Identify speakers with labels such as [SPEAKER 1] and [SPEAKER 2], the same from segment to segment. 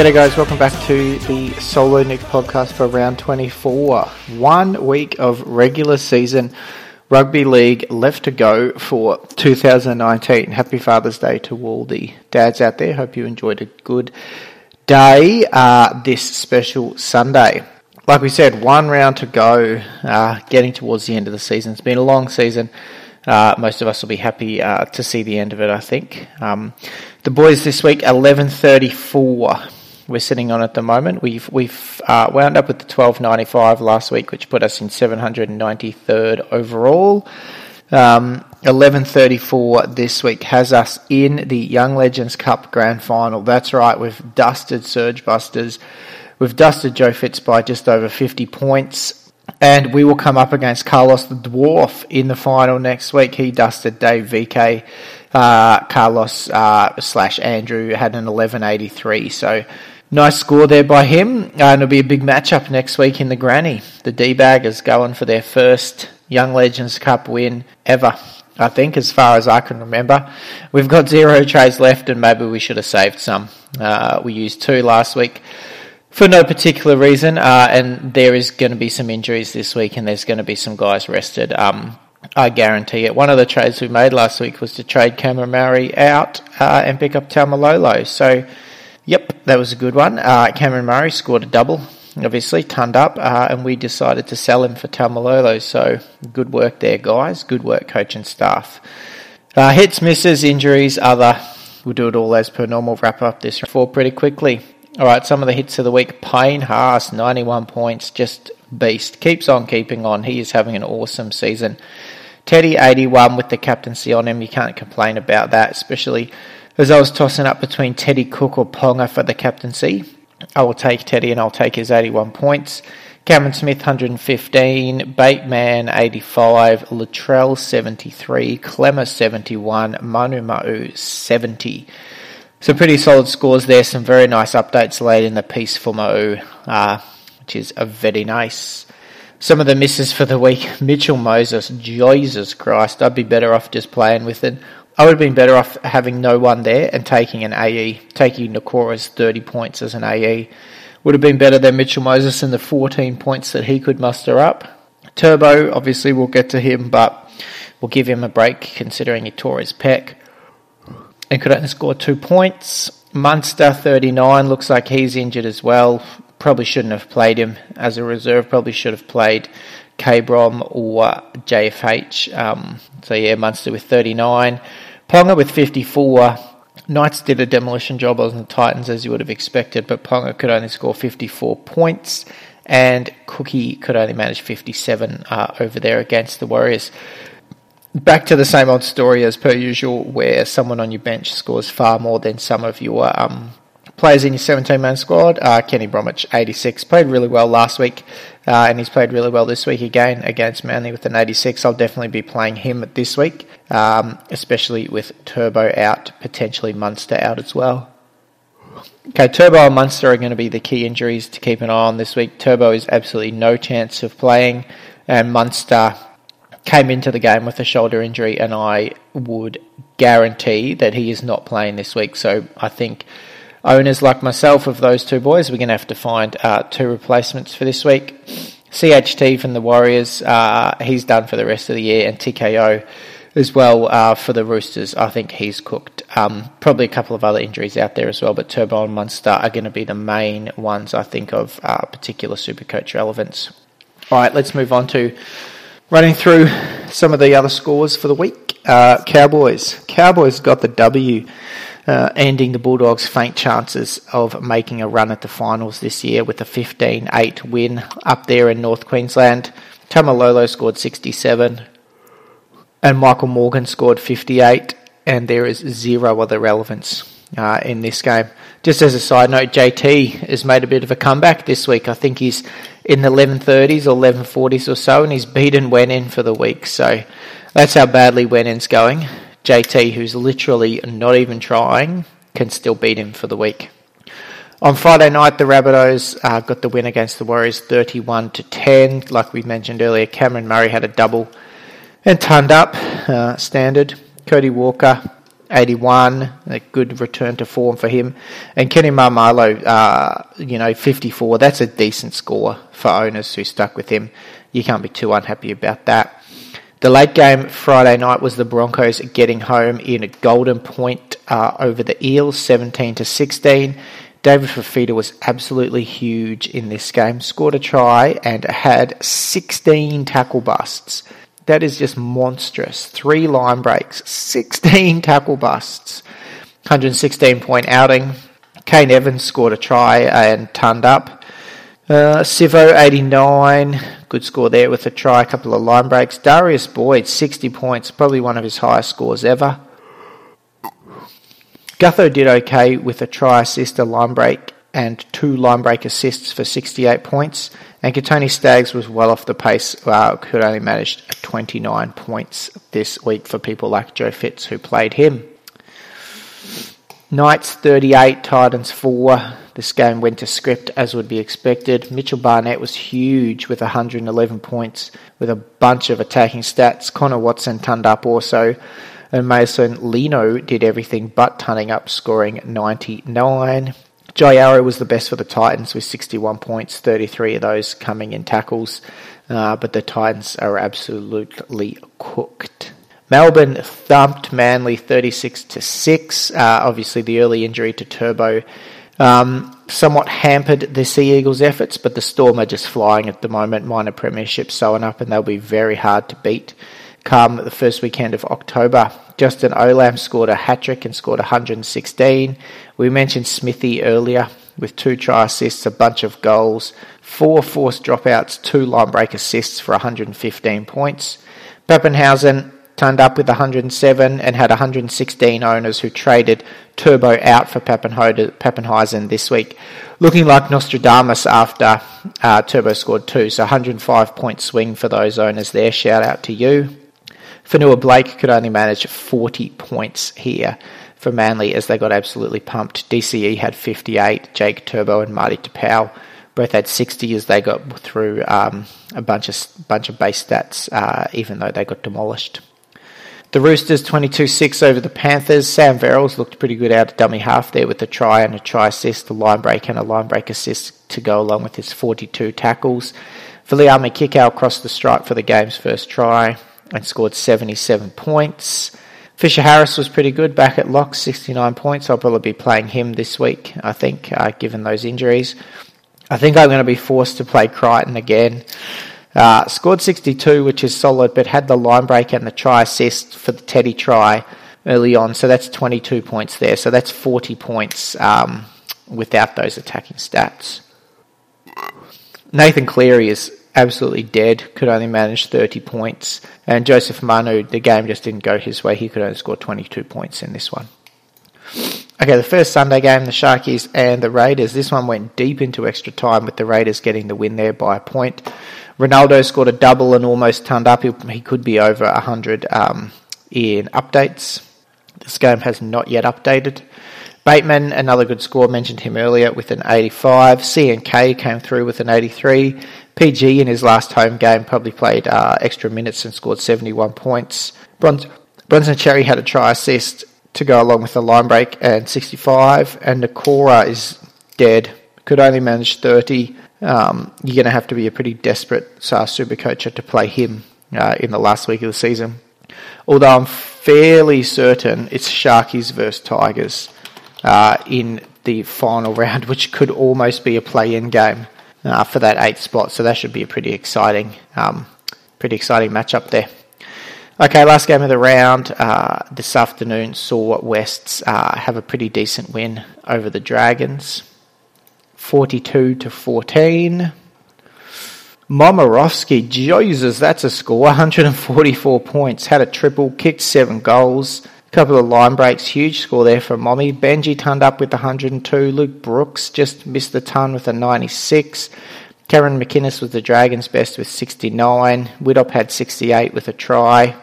[SPEAKER 1] G'day guys, welcome back to the SoloNick podcast for round 24. One week of regular season rugby league left to go for 2019. Happy Father's Day to all the dads out there. Hope you enjoyed a good day uh, this special Sunday. Like we said, one round to go, uh, getting towards the end of the season. It's been a long season. Uh, most of us will be happy uh, to see the end of it. I think um, the boys this week eleven thirty four. We're sitting on at the moment. We've we've uh, wound up with the twelve ninety five last week, which put us in seven hundred and ninety third overall. Um, eleven thirty four this week has us in the Yung Legends Cup Grand Final. That's right. We've dusted Surge Busters. We've dusted Joe Fitz by just over fifty points and we will come up against Carlos the Dwarf in the final next week. He dusted Dave VK. Uh, Carlos uh, slash Andrew had an 11.83, so nice score there by him. And it'll be a big matchup next week in the Granny. The D-Baggers going for their first Yung Legends Cup win ever. I think, as far as I can remember. We've got zero trades left, and maybe we should have saved some. Uh, we used two last week for no particular reason, uh, and there is going to be some injuries this week, and there's going to be some guys rested. Um, I guarantee it. One of the trades we made last week was to trade Cameron out uh, and pick up Taumalolo. So, yep, that was a good one. Uh, Cameron Murray scored a double, obviously, turned up, uh, and we decided to sell him for Taumalolo. So, good work there, guys. Good work, coach and staff. Uh, hits, misses, injuries, other. We'll do it all as per normal. Wrap up this four pretty quickly. All right, some of the hits of the week. Payne Haas, 91 points, just beast. Keeps on keeping on. He is having an awesome season. Teddy, 81 with the captaincy on him. You can't complain about that, especially as I was tossing up between Teddy Cook or Ponga for the captaincy. I will take Teddy and I'll take his 81 points. Cameron Smith, 115. Bateman, 85. Latrell, 73. Klemmer, 71. Manu Ma'u, 70. Some pretty solid scores there. Some very nice updates laid in the piece for Mo, uh, which is a very nice. Some of the misses for the week. Mitchell Moses, Jesus Christ, I'd be better off just playing with it. I would have been better off having no one there and taking an AE, taking Nikora's 30 points as an AE. Would have been better than Mitchell Moses and the 14 points that he could muster up. Turbo, obviously, we'll get to him, but we'll give him a break considering he tore his pec and could only score two points. Munster, 39, looks like he's injured as well. Probably shouldn't have played him as a reserve. Probably should have played K-Brom or JFH. Um, so yeah, Munster with 39. Ponga with 54. Knights did a demolition job on the Titans as you would have expected, but Ponga could only score 54 points, and Cookie could only manage 57 uh, over there against the Warriors back to the same old story as per usual, where someone on your bench scores far more than some of your um, players in your 17 man squad. Uh, Kenny Bromwich, 86, played really well last week, uh, and he's played really well this week again against Manly with an 86. I'll definitely be playing him this week, um, especially with Turbo out, potentially Munster out as well. Okay, Turbo and Munster are going to be the key injuries to keep an eye on this week. Turbo is absolutely no chance of playing, and Munster came into the game with a shoulder injury, and I would guarantee that he is not playing this week. So I think owners like myself of those two boys, we're going to have to find uh, two replacements for this week. CHT from the Warriors, uh, he's done for the rest of the year, and TKO as well uh, for the Roosters. I think he's cooked. Um, probably a couple of other injuries out there as well, but Turbo and Munster are going to be the main ones I think of uh, particular Supercoach relevance. All right, let's move on to running through some of the other scores for the week. Uh, Cowboys. Cowboys got the W. uh, ending the Bulldogs' faint chances of making a run at the finals this year with a 15 8 win up there in North Queensland. Taumalolo scored 67, and Michael Morgan scored 58, and there is zero other relevance uh, in this game. Just as a side note, JT has made a bit of a comeback this week. I think he's in the 1130s or 1140s or so, and he's beaten Wenin for the week. So that's how badly Wenin's going. JT, who's literally not even trying, can still beat him for the week. On Friday night, the Rabbitohs uh, got the win against the Warriors 31 to 10. Like we mentioned earlier, Cameron Murray had a double and turned up, uh, standard. Cody Walker, 81, a good return to form for him. And Kenny Marmalo, uh, you know, 54. That's a decent score for owners who stuck with him. You can't be too unhappy about that. The late game Friday night was the Broncos getting home in a golden point uh, over the Eels, 17 to 16. David Fifita was absolutely huge in this game. Scored a try and had 16 tackle busts. That is just monstrous. Three line breaks, 16 tackle busts. 116 point outing. Kane Evans scored a try and turned up. Uh, Sivo 89, good score there with a try, a couple of line breaks. Darius Boyd 60 points, probably one of his highest scores ever. Gutho did okay with a try assist, a line break, and two line break assists for 68 points. And Kotoni Staggs was well off the pace, uh, could only manage 29 points this week for people like Joe Fitz who played him. Knights 38, Titans 4. This game went to script as would be expected. Mitchell Barnett was huge with 111 points with a bunch of attacking stats. Connor Watson turned up also. And Mason Lino did everything but turning up, scoring 99. Jai Arrow was the best for the Titans with 61 points, 33 of those coming in tackles. Uh, but the Titans are absolutely cooked. Melbourne thumped Manly 36 to 6. Uh, obviously, the early injury to Turbo um, somewhat hampered the Sea Eagles' efforts, but the Storm are just flying at the moment. Minor premiership sewing up, and they'll be very hard to beat come the first weekend of October. Justin Olam scored a hat trick and scored 116. We mentioned Smithy earlier with two try assists, a bunch of goals, four forced dropouts, two line break assists for 115 points. Papenhuyzen turned up with 107 and had 116 owners who traded Turbo out for Papenhuyzen this week. Looking like Nostradamus after uh, Turbo scored two, so 105 point swing for those owners there. Shout out to you. Fonua-Blake could only manage 40 points here for Manly as they got absolutely pumped. DCE had 58, Jake Turbo and Marty Taupau both had 60 as they got through um, a bunch of bunch of base stats, uh, even though they got demolished. The Roosters 22-6 over the Panthers. Sam Verrills looked pretty good out of dummy half there with a try and a try assist, a line break and a line break assist to go along with his 42 tackles. Viliami Kikau crossed the stripe for the game's first try and scored 77 points. Fisher Harris was pretty good back at lock, 69 points. I'll probably be playing him this week, I think, uh, given those injuries. I think I'm going to be forced to play Crichton again. Uh, scored 62, which is solid, but had the line break and the try assist for the Teddy try early on. So that's 22 points there. So that's 40 points um, without those attacking stats. Nathan Cleary is absolutely dead, could only manage 30 points. And Joseph Manu, the game just didn't go his way. He could only score 22 points in this one. Okay, the first Sunday game, the Sharkies and the Raiders. This one went deep into extra time with the Raiders getting the win there by a point. Ronaldo scored a double and almost turned up. He, could be over 100 um, in updates. This game has not yet updated. Bateman, another good score, mentioned him earlier with an 85. CNK came through with an 83. PG in his last home game probably played uh, extra minutes and scored 71 points. Bronson Xerri had a try assist to go along with the line break and 65. And Nikora is dead. Could only manage 30. Um, you're going to have to be a pretty desperate uh, super coacher to play him uh, in the last week of the season. Although I'm fairly certain it's Sharkies versus Tigers uh, in the final round, which could almost be a play-in game uh, for that eighth spot. So that should be a pretty exciting, um, pretty exciting matchup there. Okay, last game of the round uh, this afternoon saw Wests uh, have a pretty decent win over the Dragons, forty-two to fourteen. Momorovsky, Jesus, that's a score. 144 points. Had a triple, kicked seven goals. A couple of line breaks. Huge score there for Mommy. Benji turned up with 102. Luke Brooks just missed the ton with a 96. Karen McInnes was the Dragons' best with 69. Widdop had 68 with a try.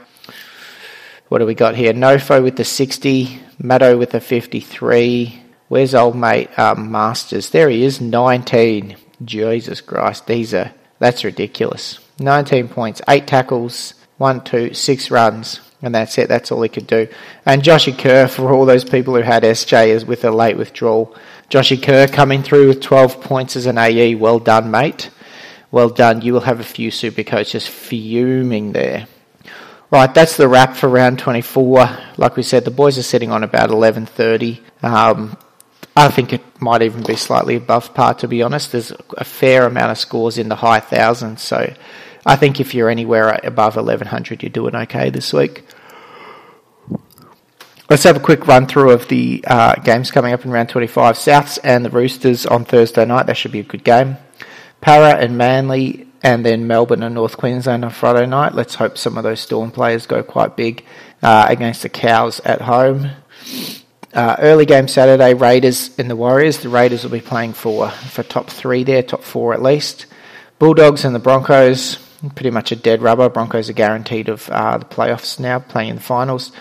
[SPEAKER 1] What do we got here? Nofo with the 60. Maddo with the 53. Where's old mate um, Marsters? There he is, 19. Jesus Christ, these are that's ridiculous. 19 points, 8 tackles, 1, 2, 6 runs, and that's it. That's all he could do. And Joshy Kerr, for all those people who had SJ as with a late withdrawal, Joshy Kerr coming through with 12 points as an AE. Well done, mate. Well done. You will have a few super coaches fuming there. Right, that's the wrap for round 24. Like we said, the boys are sitting on about 11.30. Um, I think it might even be slightly above par, to be honest. There's a fair amount of scores in the high thousands, so I think if you're anywhere above 1100, you're doing okay this week. Let's have a quick run through of the uh, games coming up in round 25. Souths and the Roosters on Thursday night. That should be a good game. Parra and Manly, and then Melbourne and North Queensland on Friday night. Let's hope some of those Storm players go quite big uh, against the Cows at home. Uh, early game Saturday, Raiders and the Warriors. The Raiders will be playing for for top three there, top four at least. Bulldogs and the Broncos, pretty much a dead rubber. Broncos are guaranteed of uh, the playoffs now, playing in the finals.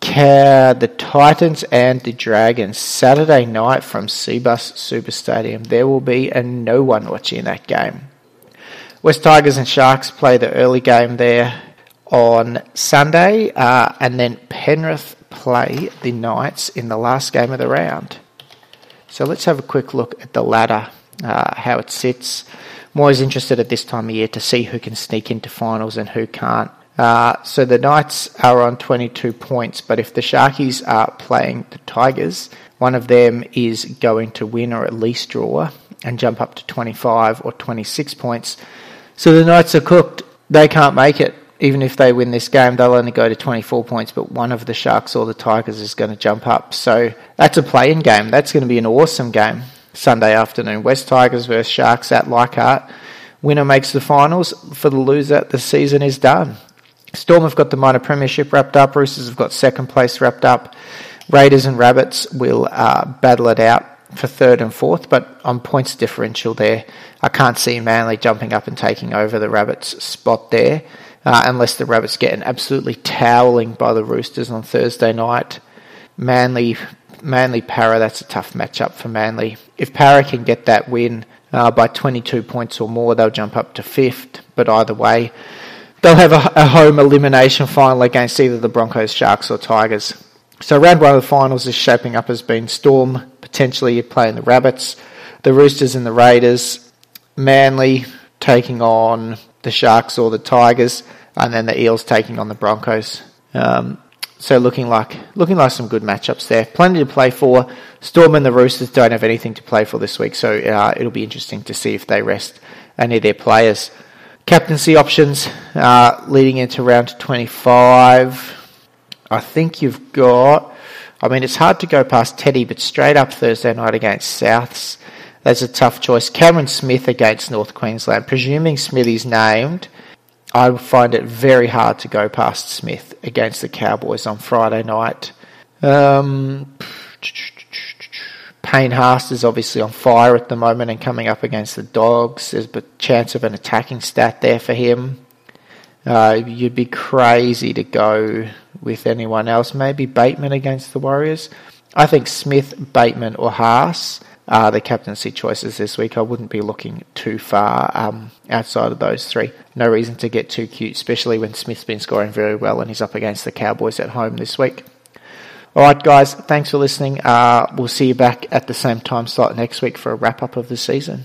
[SPEAKER 1] The Titans and the Dragons Saturday night from Cbus Super Stadium. There will be a no one watching that game. West Tigers and Sharks play the early game there on Sunday, uh, and then Penrith play the Knights in the last game of the round. So let's have a quick look at the ladder, uh, how it sits. I'm always interested at this time of year to see who can sneak into finals and who can't. Uh, so the Knights are on 22 points, but if the Sharkies are playing the Tigers, one of them is going to win or at least draw and jump up to 25 or 26 points. So the Knights are cooked. They can't make it. Even if they win this game, they'll only go to 24 points, but one of the Sharks or the Tigers is going to jump up. So that's a play in game. That's going to be an awesome game Sunday afternoon. West Tigers versus Sharks at Leichhardt. Winner makes the finals. For the loser, the season is done. Storm have got the minor premiership wrapped up. Roosters have got second place wrapped up. Raiders and Rabbits will uh, battle it out for third and fourth, but on points differential there, I can't see Manly jumping up and taking over the Rabbits' spot there, uh, unless the Rabbits get an absolutely toweling by the Roosters on Thursday night. Manly, Manly Parra, that's a tough matchup for Manly. If Parra can get that win uh, by 22 points or more, they'll jump up to fifth. But either way, they'll have a, a home elimination final against either the Broncos, Sharks, or Tigers. So round one of the finals is shaping up as being Storm potentially playing the Rabbits, the Roosters and the Raiders, Manly taking on the Sharks or the Tigers, and then the Eels taking on the Broncos. Um, so looking like looking like some good matchups there. Plenty to play for. Storm and the Roosters don't have anything to play for this week, so uh, it'll be interesting to see if they rest any of their players. Captaincy options uh, leading into round 25. I think you've got. I mean, it's hard to go past Teddy, but straight up Thursday night against Souths, that's a tough choice. Cameron Smith against North Queensland. Presuming Smithy's named, I find it very hard to go past Smith against the Cowboys on Friday night. Um, Payne Haas is obviously on fire at the moment and coming up against the Dogs. There's a chance of an attacking stat there for him. Uh, you'd be crazy to go with anyone else. Maybe Bateman against the Warriors. I think Smith, Bateman, or Haas are the captaincy choices this week. I wouldn't be looking too far um, outside of those three. No reason to get too cute, especially when Smith's been scoring very well and he's up against the Cowboys at home this week. All right, guys, thanks for listening. Uh, we'll see you back at the same time slot next week for a wrap up of the season.